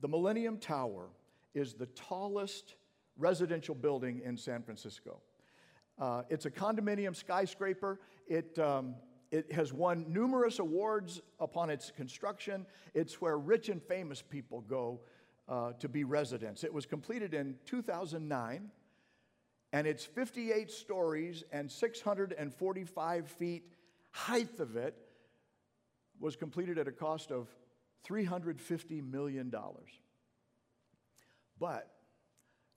The Millennium Tower is the tallest residential building in San Francisco. Uh, it's a condominium skyscraper. It, um, it has won numerous awards upon its construction. It's where rich and famous people go uh, to be residents. It was completed in 2009, and it's 58 stories and 645 feet height of it was completed at a cost of $350 million. But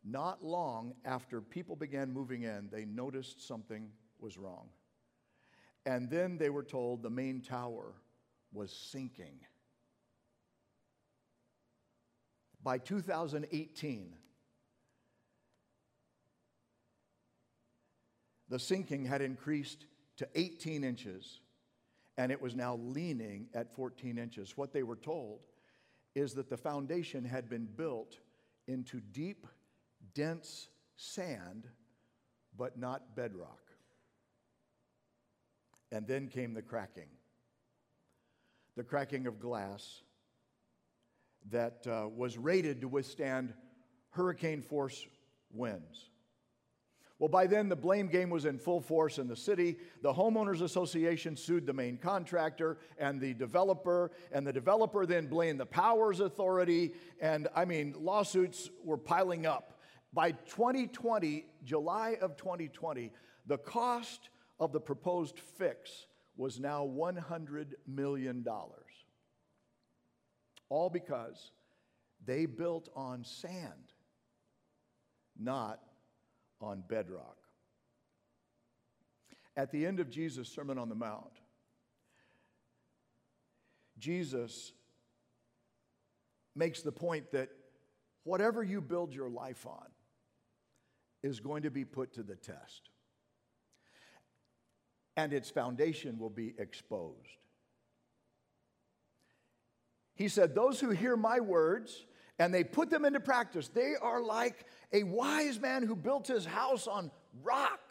not long after people began moving in, they noticed something was wrong. And then they were told the main tower was sinking. By 2018, the sinking had increased to 18 inches and it was now leaning at 14 inches. What they were told is that the foundation had been built into deep, dense sand, but not bedrock. And then came the cracking the cracking of glass that uh, was rated to withstand hurricane force winds. Well, by then, the blame game was in full force in the city. The Homeowners Association sued the main contractor and the developer, and the developer then blamed the Powers Authority. And I mean, lawsuits were piling up. By 2020, July of 2020, the cost of the proposed fix was now $100 million. All because they built on sand, not on bedrock. At the end of Jesus' Sermon on the Mount, Jesus makes the point that whatever you build your life on is going to be put to the test. And its foundation will be exposed. He said, Those who hear my words and they put them into practice. They are like a wise man who built his house on rock.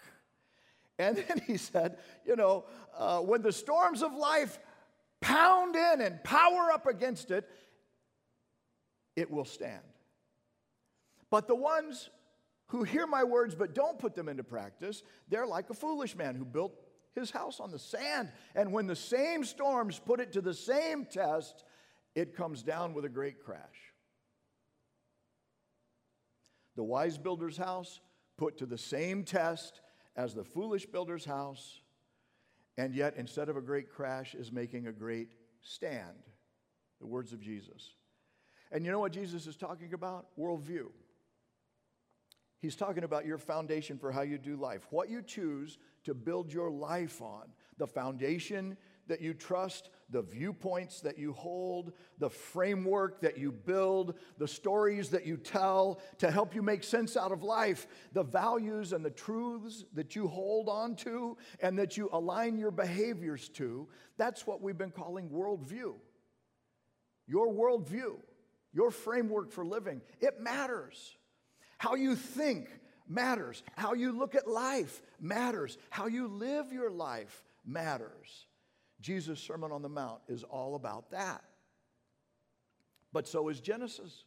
And then he said, you know, uh, when the storms of life pound in and power up against it, it will stand. But the ones who hear my words but don't put them into practice, they're like a foolish man who built his house on the sand. And when the same storms put it to the same test, it comes down with a great crash. The wise builder's house put to the same test as the foolish builder's house, and yet instead of a great crash, is making a great stand. The words of Jesus. And you know what Jesus is talking about? Worldview. He's talking about your foundation for how you do life, what you choose to build your life on, the foundation that you trust, the viewpoints that you hold, the framework that you build, the stories that you tell to help you make sense out of life, the values and the truths that you hold on to and that you align your behaviors to. That's what we've been calling worldview. Your worldview, your framework for living, it matters. How you think matters. How you look at life matters. How you live your life matters. Jesus' Sermon on the Mount is all about that. But so is Genesis.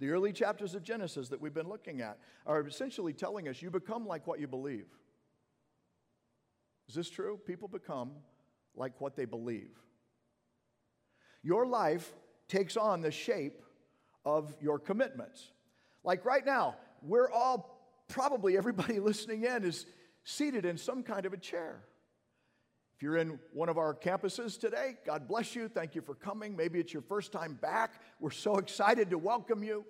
The early chapters of Genesis that we've been looking at are essentially telling us you become like what you believe. Is this true? People become like what they believe. Your life takes on the shape of your commitments. Like right now, we're all, probably everybody listening in, is seated in some kind of a chair. If you're in one of our campuses today, God bless you. Thank you for coming. Maybe it's your first time back. We're so excited to welcome you.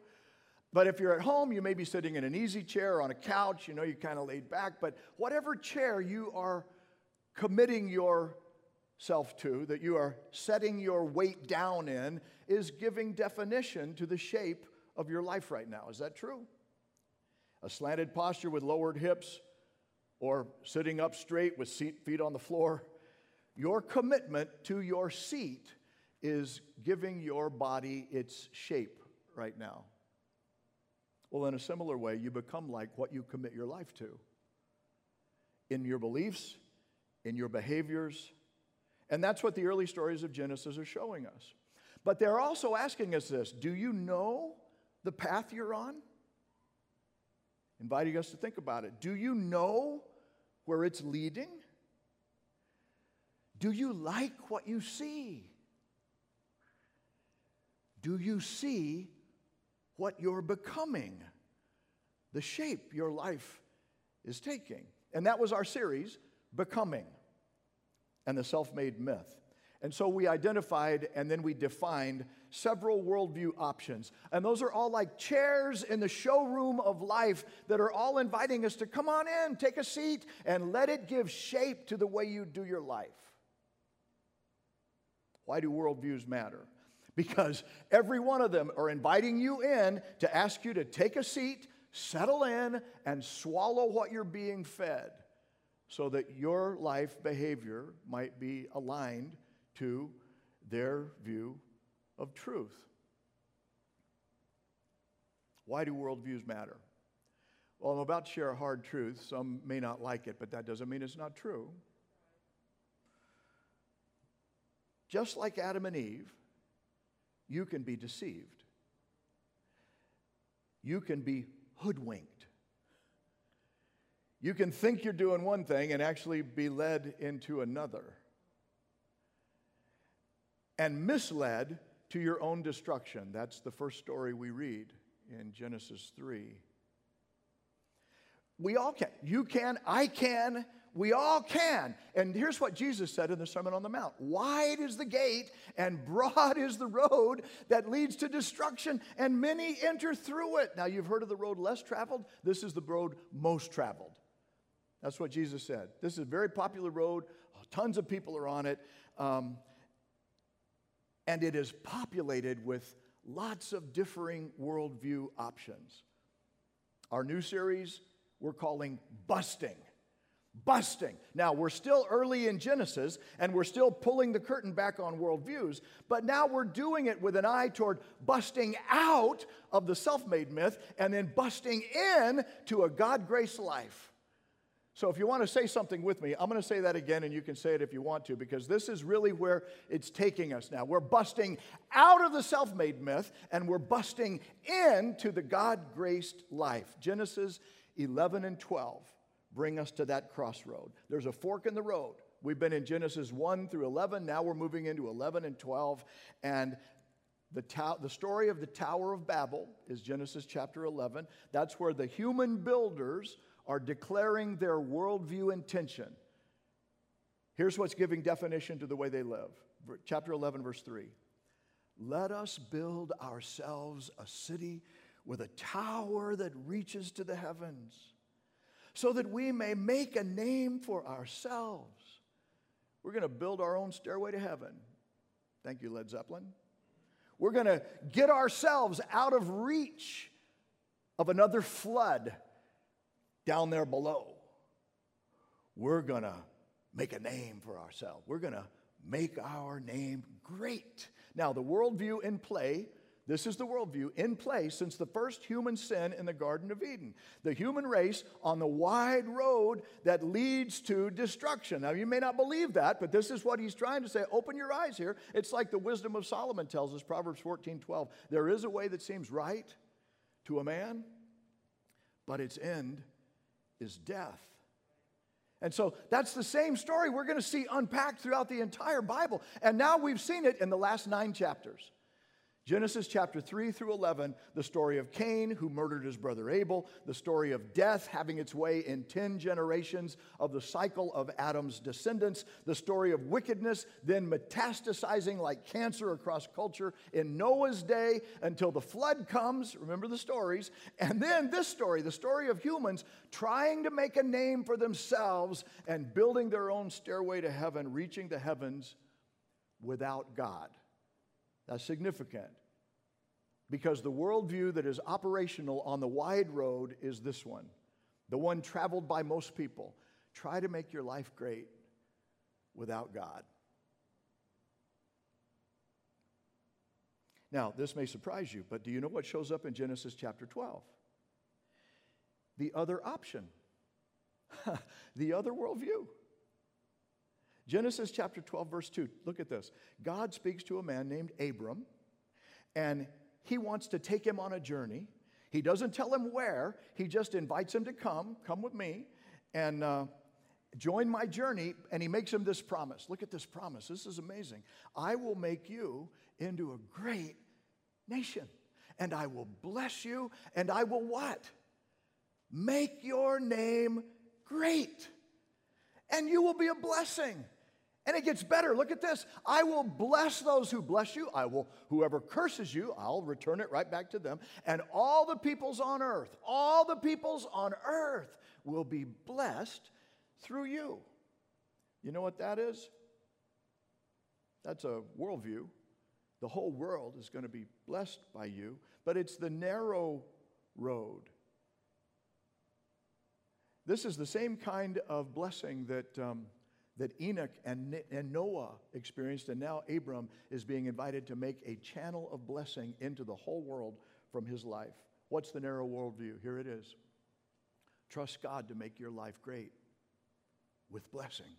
But if you're at home, you may be sitting in an easy chair or on a couch. You know, you're kind of laid back. But whatever chair you are committing yourself to, that you are setting your weight down in, is giving definition to the shape of your life right now. Is that true? A slanted posture with lowered hips, or sitting up straight with feet on the floor your commitment to your seat is giving your body its shape right now. Well, in a similar way, you become like what you commit your life to in your beliefs, in your behaviors. And that's what the early stories of Genesis are showing us. But they're also asking us this Do you know the path you're on? Inviting us to think about it. Do you know where it's leading? Do you like what you see? Do you see what you're becoming? The shape your life is taking. And that was our series, Becoming and the Self Made Myth. And so we identified and then we defined several worldview options. And those are all like chairs in the showroom of life that are all inviting us to come on in, take a seat, and let it give shape to the way you do your life. Why do worldviews matter? Because every one of them are inviting you in to ask you to take a seat, settle in, and swallow what you're being fed so that your life behavior might be aligned to their view of truth. Why do worldviews matter? Well, I'm about to share a hard truth. Some may not like it, but that doesn't mean it's not true. Just like Adam and Eve, you can be deceived. You can be hoodwinked. You can think you're doing one thing and actually be led into another and misled to your own destruction. That's the first story we read in Genesis 3. We all can. You can, I can, we all can. And here's what Jesus said in the Sermon on the Mount Wide is the gate, and broad is the road that leads to destruction, and many enter through it. Now, you've heard of the road less traveled. This is the road most traveled. That's what Jesus said. This is a very popular road, tons of people are on it. Um, and it is populated with lots of differing worldview options. Our new series we're calling Busting. Busting. Now, we're still early in Genesis and we're still pulling the curtain back on worldviews, but now we're doing it with an eye toward busting out of the self made myth and then busting in to a God grace life. So if you want to say something with me, I'm going to say that again, and you can say it if you want to, because this is really where it's taking us now. We're busting out of the self made myth and we're busting into the God graced life. Genesis 11 and 12 bring us to that crossroad. There's a fork in the road. We've been in Genesis 1 through 11. Now we're moving into 11 and 12. And the, ta- the story of the Tower of Babel is Genesis chapter 11. That's where the human builders are declaring their worldview intention. Here's what's giving definition to the way they live. Chapter 11, verse 3. Let us build ourselves a city with a tower that reaches to the heavens, so that we may make a name for ourselves. We're going to build our own stairway to heaven. Thank you, Led Zeppelin. We're going to get ourselves out of reach of another flood down there below. We're going to make a name for ourselves. We're going to make our name great. Now, the worldview in play, this is the worldview in place since the first human sin in the Garden of Eden. The human race on the wide road that leads to destruction. Now, you may not believe that, but this is what he's trying to say. Open your eyes here. It's like the wisdom of Solomon tells us, Proverbs 14 12. There is a way that seems right to a man, but its end is death. And so that's the same story we're going to see unpacked throughout the entire Bible. And now we've seen it in the last nine chapters. Genesis chapter 3 through 11, the story of Cain, who murdered his brother Abel, the story of death having its way in 10 generations of the cycle of Adam's descendants, the story of wickedness then metastasizing like cancer across culture in Noah's day until the flood comes. Remember the stories. And then this story, the story of humans trying to make a name for themselves and building their own stairway to heaven, reaching the heavens without God. That's significant because the worldview that is operational on the wide road is this one the one traveled by most people. Try to make your life great without God. Now, this may surprise you, but do you know what shows up in Genesis chapter 12? The other option, the other worldview. Genesis chapter 12, verse 2. Look at this. God speaks to a man named Abram, and he wants to take him on a journey. He doesn't tell him where, he just invites him to come, come with me, and uh, join my journey. And he makes him this promise. Look at this promise. This is amazing. I will make you into a great nation, and I will bless you, and I will what? Make your name great, and you will be a blessing. And it gets better. Look at this. I will bless those who bless you. I will, whoever curses you, I'll return it right back to them. And all the peoples on earth, all the peoples on earth will be blessed through you. You know what that is? That's a worldview. The whole world is going to be blessed by you, but it's the narrow road. This is the same kind of blessing that. Um, that Enoch and, and Noah experienced, and now Abram is being invited to make a channel of blessing into the whole world from his life. What's the narrow worldview? Here it is. Trust God to make your life great with blessing.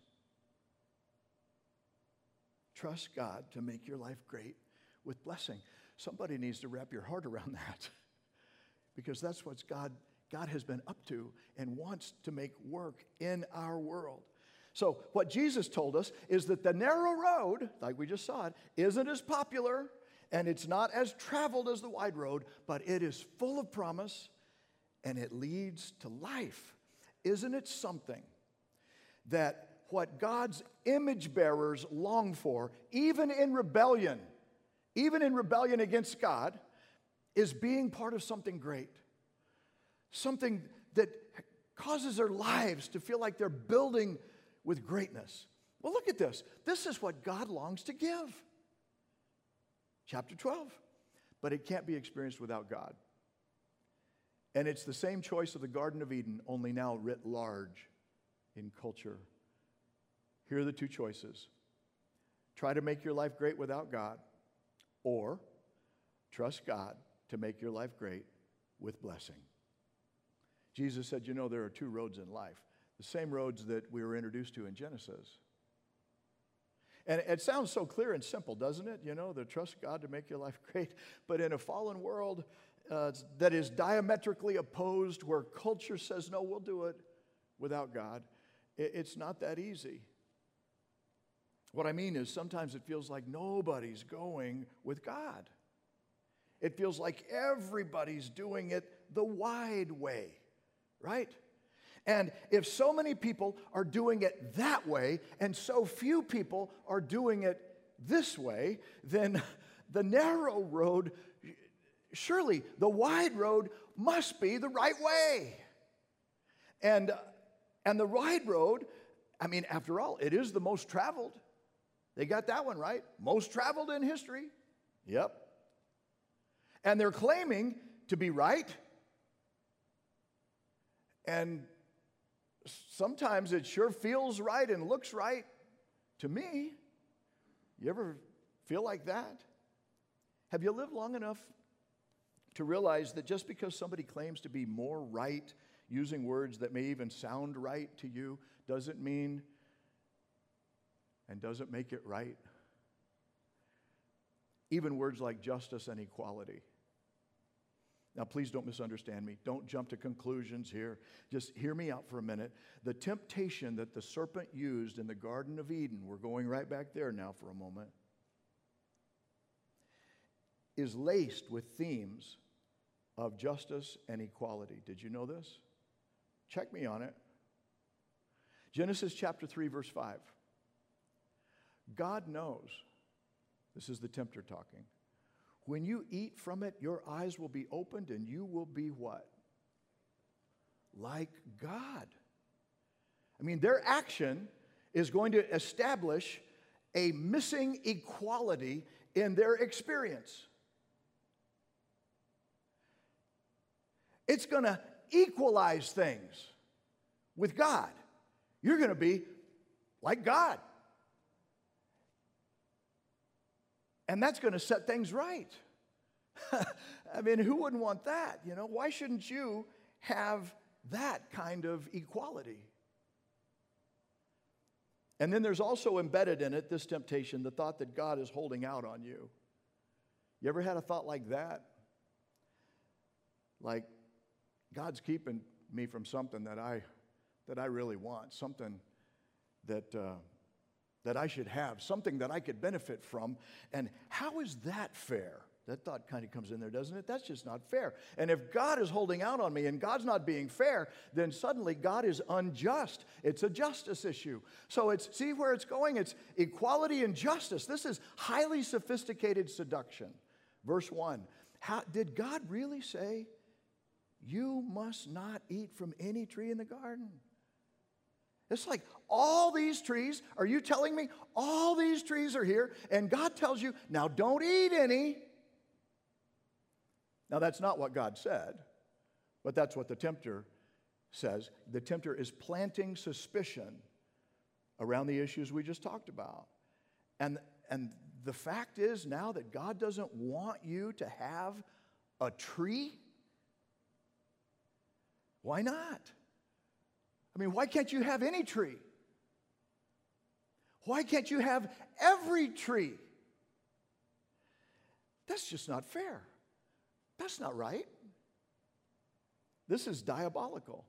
Trust God to make your life great with blessing. Somebody needs to wrap your heart around that because that's what God, God has been up to and wants to make work in our world. So, what Jesus told us is that the narrow road, like we just saw it, isn't as popular and it's not as traveled as the wide road, but it is full of promise and it leads to life. Isn't it something that what God's image bearers long for, even in rebellion, even in rebellion against God, is being part of something great? Something that causes their lives to feel like they're building with greatness. Well, look at this. This is what God longs to give. Chapter 12. But it can't be experienced without God. And it's the same choice of the Garden of Eden, only now writ large in culture. Here are the two choices try to make your life great without God, or trust God to make your life great with blessing. Jesus said, You know, there are two roads in life the same roads that we were introduced to in Genesis. And it sounds so clear and simple, doesn't it? You know, to trust God to make your life great. But in a fallen world uh, that is diametrically opposed, where culture says, no, we'll do it without God, it's not that easy. What I mean is, sometimes it feels like nobody's going with God. It feels like everybody's doing it the wide way, right? And if so many people are doing it that way and so few people are doing it this way, then the narrow road, surely the wide road must be the right way. And, and the wide road, I mean, after all, it is the most traveled. They got that one right. Most traveled in history. Yep. And they're claiming to be right. And sometimes it sure feels right and looks right to me. You ever feel like that? Have you lived long enough to realize that just because somebody claims to be more right using words that may even sound right to you doesn't mean and doesn't make it right? Even words like justice and equality. Now, please don't misunderstand me. Don't jump to conclusions here. Just hear me out for a minute. The temptation that the serpent used in the Garden of Eden, we're going right back there now for a moment, is laced with themes of justice and equality. Did you know this? Check me on it. Genesis chapter 3, verse 5. God knows, this is the tempter talking when you eat from it, your eyes will be opened and you will be what? Like God. I mean, their action is going to establish a missing equality in their experience. It's going to equalize things with God. You're going to be like God. And that's going to set things right. I mean, who wouldn't want that? You know, why shouldn't you have that kind of equality? And then there's also embedded in it this temptation, the thought that God is holding out on you. You ever had a thought like that? Like, God's keeping me from something that I, that I really want, something that, uh, that I should have, something that I could benefit from. And how is that fair? That thought kind of comes in there, doesn't it? That's just not fair. And if God is holding out on me and God's not being fair, then suddenly God is unjust. It's a justice issue. So it's see where it's going? It's equality and justice. This is highly sophisticated seduction. Verse 1. How, did God really say, You must not eat from any tree in the garden? It's like all these trees, are you telling me all these trees are here? And God tells you, Now don't eat any. Now, that's not what God said, but that's what the tempter says. The tempter is planting suspicion around the issues we just talked about. And, and the fact is now that God doesn't want you to have a tree. Why not? I mean, why can't you have any tree? Why can't you have every tree? That's just not fair. That's not right. This is diabolical.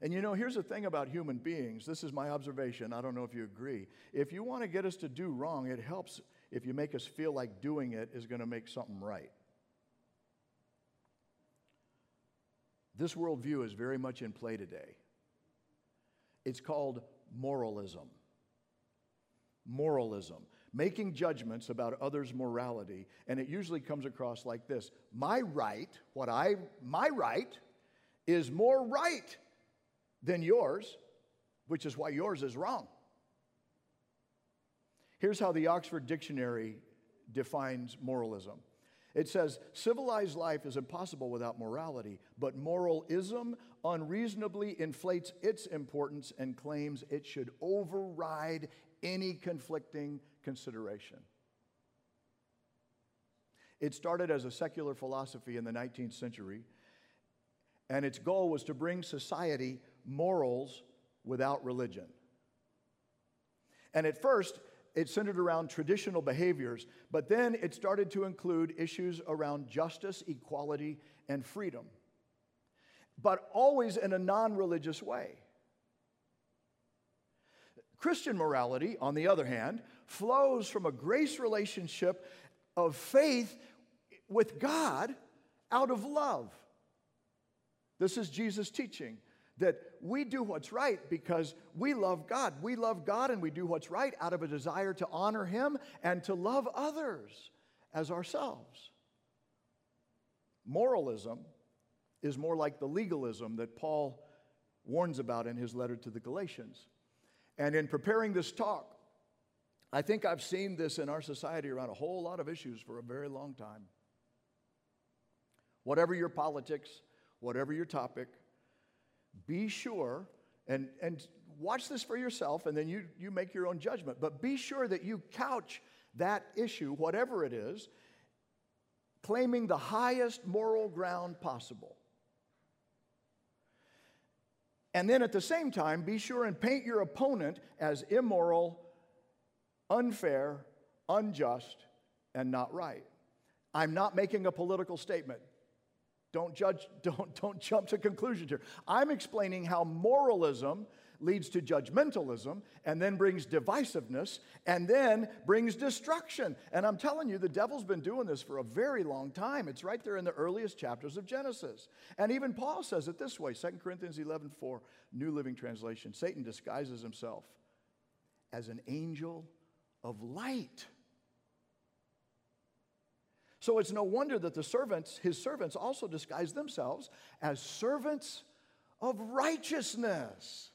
And you know, here's the thing about human beings. This is my observation. I don't know if you agree. If you want to get us to do wrong, it helps if you make us feel like doing it is going to make something right. This worldview is very much in play today. It's called moralism. Moralism making judgments about others' morality, and it usually comes across like this My right, what I, my right, is more right than yours, which is why yours is wrong. Here's how the Oxford Dictionary defines moralism it says, civilized life is impossible without morality, but moralism unreasonably inflates its importance and claims it should override any conflicting consideration. It started as a secular philosophy in the 19th century, and its goal was to bring society morals without religion. And at first, it centered around traditional behaviors, but then it started to include issues around justice, equality, and freedom, but always in a non religious way. Christian morality, on the other hand, flows from a grace relationship of faith with God out of love. This is Jesus' teaching that we do what's right because we love God. We love God and we do what's right out of a desire to honor Him and to love others as ourselves. Moralism is more like the legalism that Paul warns about in his letter to the Galatians. And in preparing this talk, I think I've seen this in our society around a whole lot of issues for a very long time. Whatever your politics, whatever your topic, be sure and, and watch this for yourself and then you, you make your own judgment. But be sure that you couch that issue, whatever it is, claiming the highest moral ground possible. And then at the same time, be sure and paint your opponent as immoral, unfair, unjust, and not right. I'm not making a political statement. Don't judge, don't, don't jump to conclusions here. I'm explaining how moralism leads to judgmentalism and then brings divisiveness and then brings destruction. And I'm telling you, the devil's been doing this for a very long time. It's right there in the earliest chapters of Genesis. And even Paul says it this way 2 Corinthians 11 4, New Living Translation Satan disguises himself as an angel of light. So it's no wonder that the servants, his servants, also disguise themselves as servants of righteousness.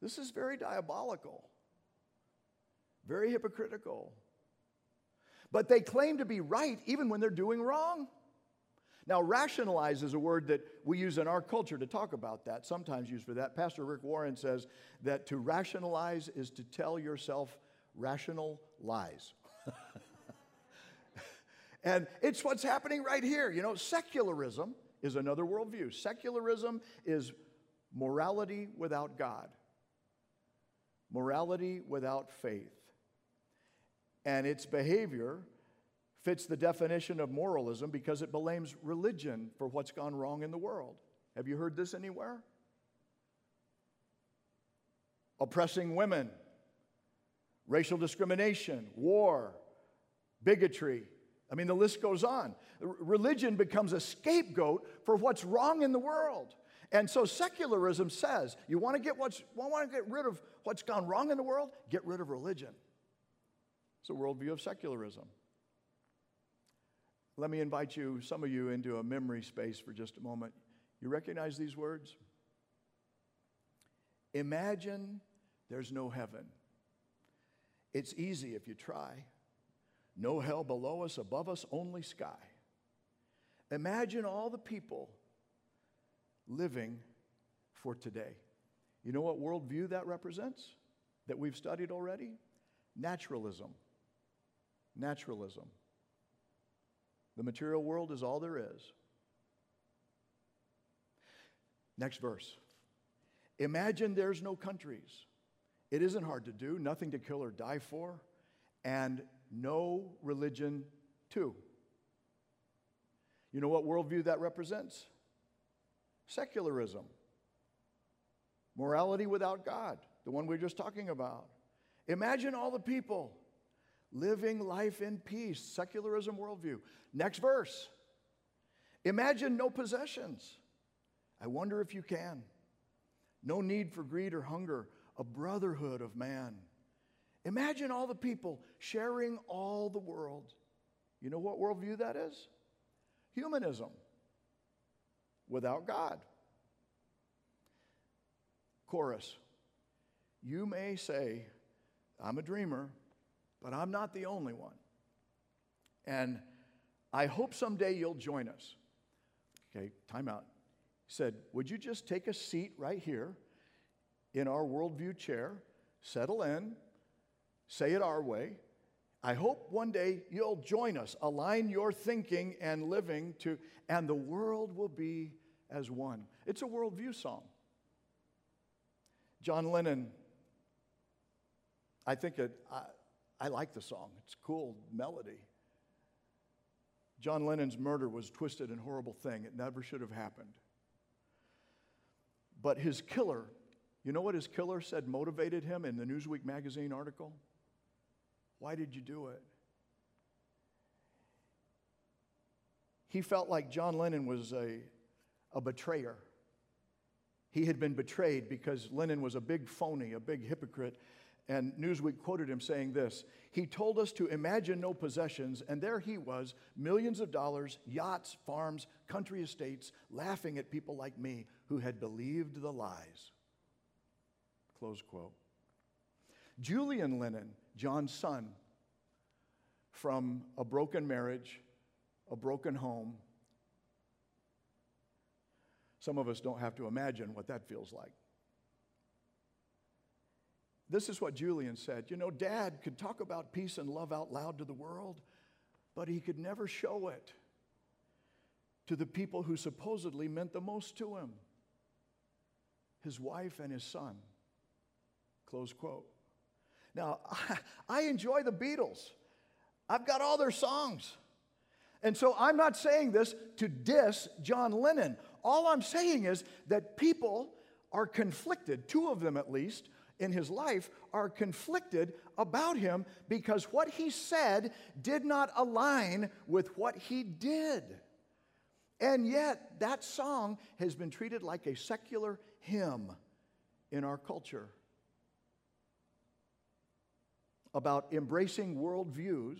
This is very diabolical, very hypocritical. But they claim to be right even when they're doing wrong. Now, rationalize is a word that we use in our culture to talk about that, sometimes used for that. Pastor Rick Warren says that to rationalize is to tell yourself rational lies. and it's what's happening right here. You know, secularism is another worldview. Secularism is morality without God. morality without faith. And its behavior fits the definition of moralism because it blames religion for what's gone wrong in the world. Have you heard this anywhere? Oppressing women, racial discrimination, war, bigotry. I mean, the list goes on. Religion becomes a scapegoat for what's wrong in the world. And so secularism says, you want to get what's want to get rid of what's gone wrong in the world? Get rid of religion. It's a worldview of secularism. Let me invite you, some of you, into a memory space for just a moment. You recognize these words? Imagine there's no heaven. It's easy if you try. No hell below us, above us, only sky. Imagine all the people living for today. You know what worldview that represents that we've studied already? Naturalism. Naturalism. The material world is all there is. Next verse. Imagine there's no countries. It isn't hard to do, nothing to kill or die for, and no religion too. You know what worldview that represents? Secularism. Morality without God, the one we are just talking about. Imagine all the people living life in peace, secularism worldview. Next verse. Imagine no possessions. I wonder if you can. No need for greed or hunger, a brotherhood of man. Imagine all the people sharing all the world. You know what worldview that is? Humanism without God. Chorus. You may say, I'm a dreamer, but I'm not the only one. And I hope someday you'll join us. Okay, time out. He said, Would you just take a seat right here in our worldview chair, settle in, say it our way? I hope one day you'll join us, align your thinking and living to, and the world will be as one. It's a worldview song. John Lennon, I think it, I, I like the song. It's a cool melody. John Lennon's murder was a twisted and horrible thing. It never should have happened. But his killer, you know what his killer said motivated him in the Newsweek magazine article? Why did you do it? He felt like John Lennon was a, a betrayer. He had been betrayed because Lennon was a big phony, a big hypocrite, and Newsweek quoted him saying this He told us to imagine no possessions, and there he was, millions of dollars, yachts, farms, country estates, laughing at people like me who had believed the lies. Close quote. Julian Lennon, John's son, from a broken marriage, a broken home. Some of us don't have to imagine what that feels like. This is what Julian said. You know, dad could talk about peace and love out loud to the world, but he could never show it to the people who supposedly meant the most to him his wife and his son. Close quote. Now, I, I enjoy the Beatles, I've got all their songs. And so I'm not saying this to diss John Lennon. All I'm saying is that people are conflicted, two of them at least, in his life are conflicted about him because what he said did not align with what he did. And yet, that song has been treated like a secular hymn in our culture about embracing worldviews,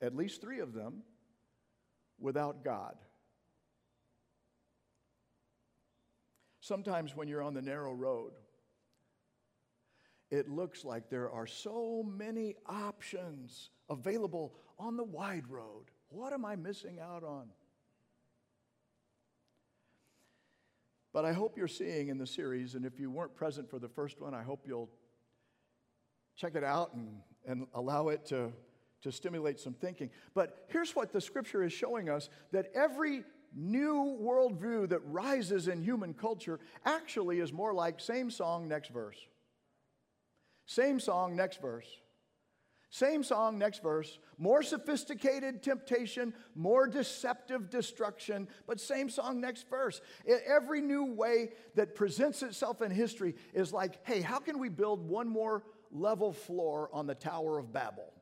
at least three of them, without God. Sometimes when you're on the narrow road, it looks like there are so many options available on the wide road. What am I missing out on? But I hope you're seeing in the series, and if you weren't present for the first one, I hope you'll check it out and, and allow it to, to stimulate some thinking. But here's what the scripture is showing us that every new worldview that rises in human culture actually is more like same song, next verse. Same song, next verse. Same song, next verse. More sophisticated temptation, more deceptive destruction, but same song, next verse. Every new way that presents itself in history is like, hey, how can we build one more level floor on the Tower of Babel?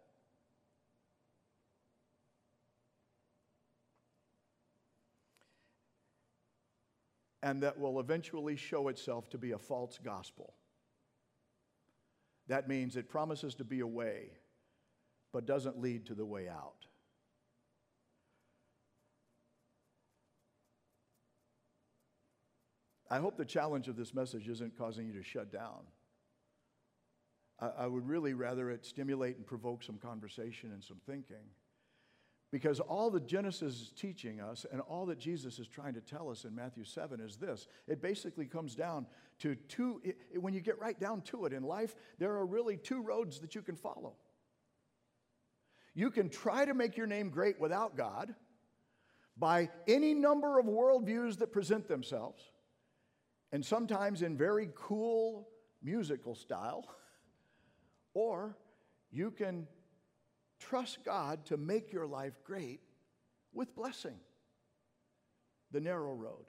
And that will eventually show itself to be a false gospel. That means it promises to be a way but doesn't lead to the way out. I hope the challenge of this message isn't causing you to shut down. I, would really rather it stimulate and provoke some conversation and some thinking. Because all that Genesis is teaching us and all that Jesus is trying to tell us in Matthew 7 is this it basically comes down to two, it, when you get right down to it in life, there are really two roads that you can follow. You can try to make your name great without God by any number of worldviews that present themselves, and sometimes in very cool musical style, or you can trust God to make your life great with blessing. The narrow road.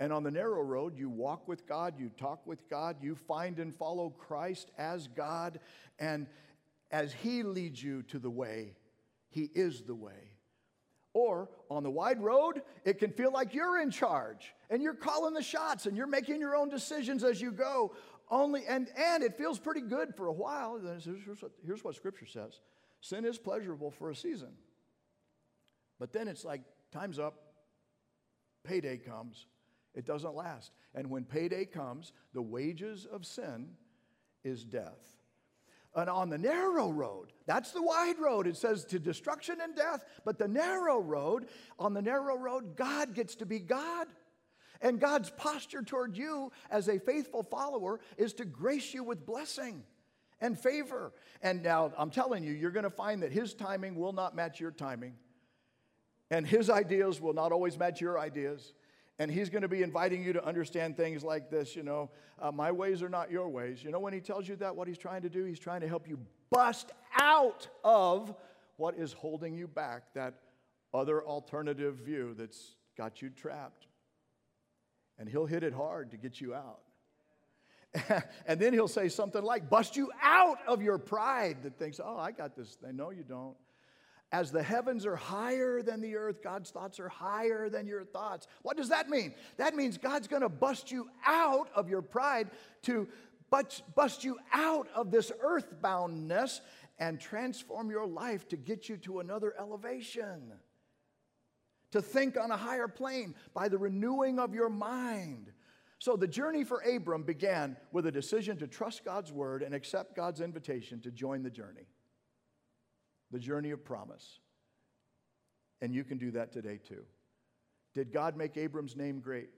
And on the narrow road, you walk with God, you talk with God, you find and follow Christ as God, and, as He leads you to the way, He is the way. Or on the wide road, it can feel like you're in charge and you're calling the shots and you're making your own decisions as you go. Only and and it feels pretty good for a while. Here's what, Scripture says: Sin is pleasurable for a season, but then it's like time's up. Payday comes. It doesn't last. And when payday comes, the wages of sin is death and on the narrow road. That's the wide road. It says to destruction and death. But the narrow road, on the narrow road, God gets to be God. And God's posture toward you as a faithful follower is to grace you with blessing and favor. And now I'm telling you, you're going to find that His timing will not match your timing. And His ideas will not always match your ideas. And he's going to be inviting you to understand things like this, you know, uh, my ways are not your ways. You know, when he tells you that, what he's trying to do, he's trying to help you bust out of what is holding you back, that other alternative view that's got you trapped. And he'll hit it hard to get you out. and then he'll say something like, bust you out of your pride that thinks, oh, I got this thing. No, you don't. As the heavens are higher than the earth, God's thoughts are higher than your thoughts. What does that mean? That means God's gonna bust you out of your pride to bust you out of this earthboundness and transform your life to get you to another elevation. To think on a higher plane by the renewing of your mind. So the journey for Abram began with a decision to trust God's word and accept God's invitation to join the journey the journey of promise. And you can do that today too. Did God make Abram's name great?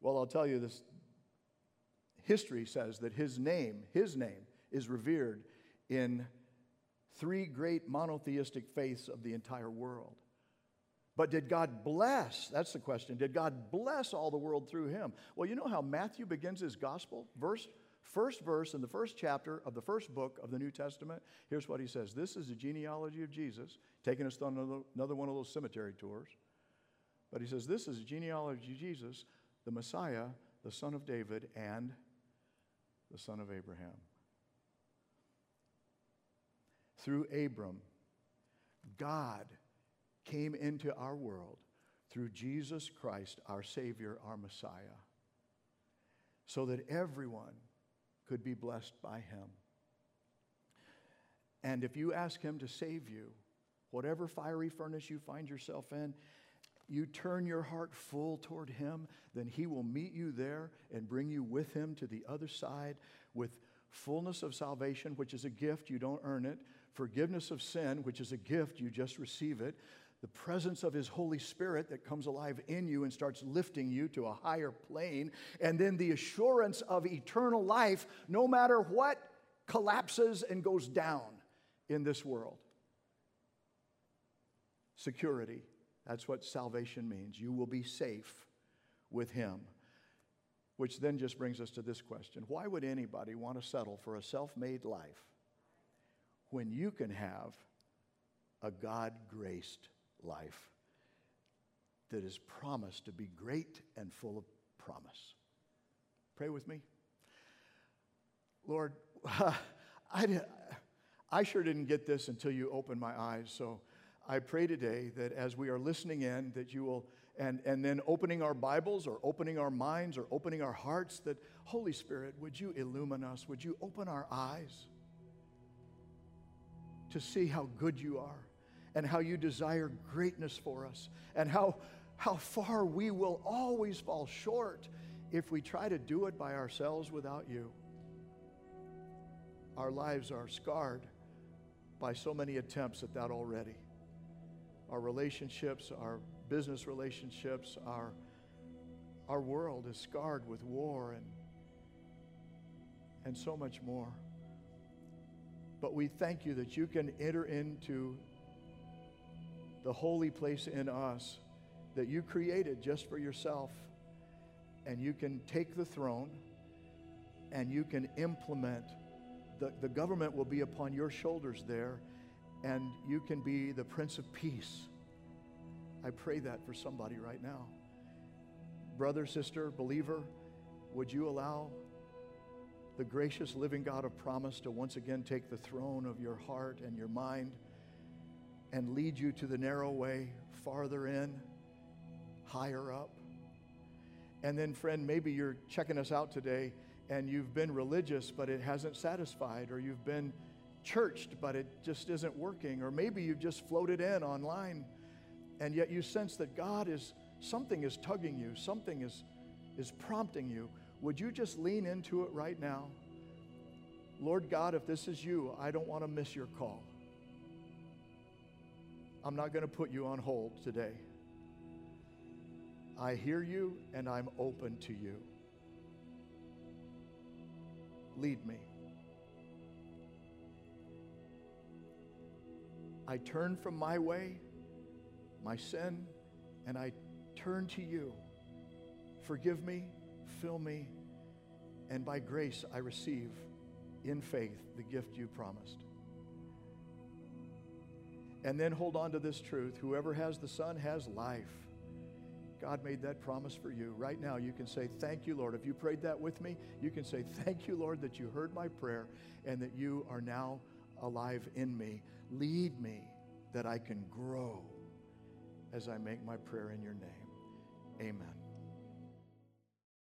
Well, I'll tell you this. History says that his name, his name, is revered in three great monotheistic faiths of the entire world. But did God bless? That's the question. Did God bless all the world through him? Well, you know how Matthew begins his gospel? Verse first verse in the first chapter of the first book of the New Testament. Here's what he says This is the genealogy of Jesus, taking us on another, another one of those cemetery tours. But he says, This is the genealogy of Jesus, the Messiah, the son of David, and the son of Abraham. Through Abram, God came into our world through Jesus Christ, our Savior, our Messiah, so that everyone could be blessed by Him. And if you ask Him to save you, whatever fiery furnace you find yourself in, you turn your heart full toward Him, then He will meet you there and bring you with Him to the other side with fullness of salvation, which is a gift, you don't earn it, forgiveness of sin, which is a gift, you just receive it, the presence of His Holy Spirit that comes alive in you and starts lifting you to a higher plane, and then the assurance of eternal life no matter what collapses and goes down in this world. Security. That's what salvation means. You will be safe with Him. Which then just brings us to this question Why would anybody want to settle for a self made life when you can have a God graced life that is promised to be great and full of promise? Pray with me. Lord, I, I sure didn't get this until you opened my eyes. So I pray today that as we are listening in, that you will, and, and then opening our Bibles or opening our minds or opening our hearts, that Holy Spirit, would you illumine us? Would you open our eyes to see how good you are and how you desire greatness for us and how, how far we will always fall short if we try to do it by ourselves without you. Our lives are scarred by so many attempts at that already. Our relationships, our business relationships, our, our world is scarred with war and, and so much more. But we thank you that you can enter into the holy place in us that you created just for yourself and you can take the throne and you can implement. The, the government will be upon your shoulders there, and you can be the Prince of Peace. I pray that for somebody right now. Brother, sister, believer, would you allow the gracious living God of promise to once again take the throne of your heart and your mind and lead you to the narrow way, farther in, higher up? And then, friend, maybe you're checking us out today and you've been religious, but it hasn't satisfied, or you've been churched, but it just isn't working, or maybe you've just floated in online and yet you sense that God is, something is tugging you, something is, is prompting you. Would you just lean into it right now? Lord God, if this is you, I don't want to miss your call. I'm not going to put you on hold today. I hear you and I'm open to you. Lead me. I turn from my way, my sin, and I turn to you. Forgive me, fill me, and by grace I receive in faith the gift you promised. And then hold on to this truth whoever has the Son has life. God made that promise for you. Right now, you can say, Thank you, Lord. If you prayed that with me, you can say, Thank you, Lord, that you heard my prayer and that you are now alive in me. Lead me that I can grow as I make my prayer in your name. Amen.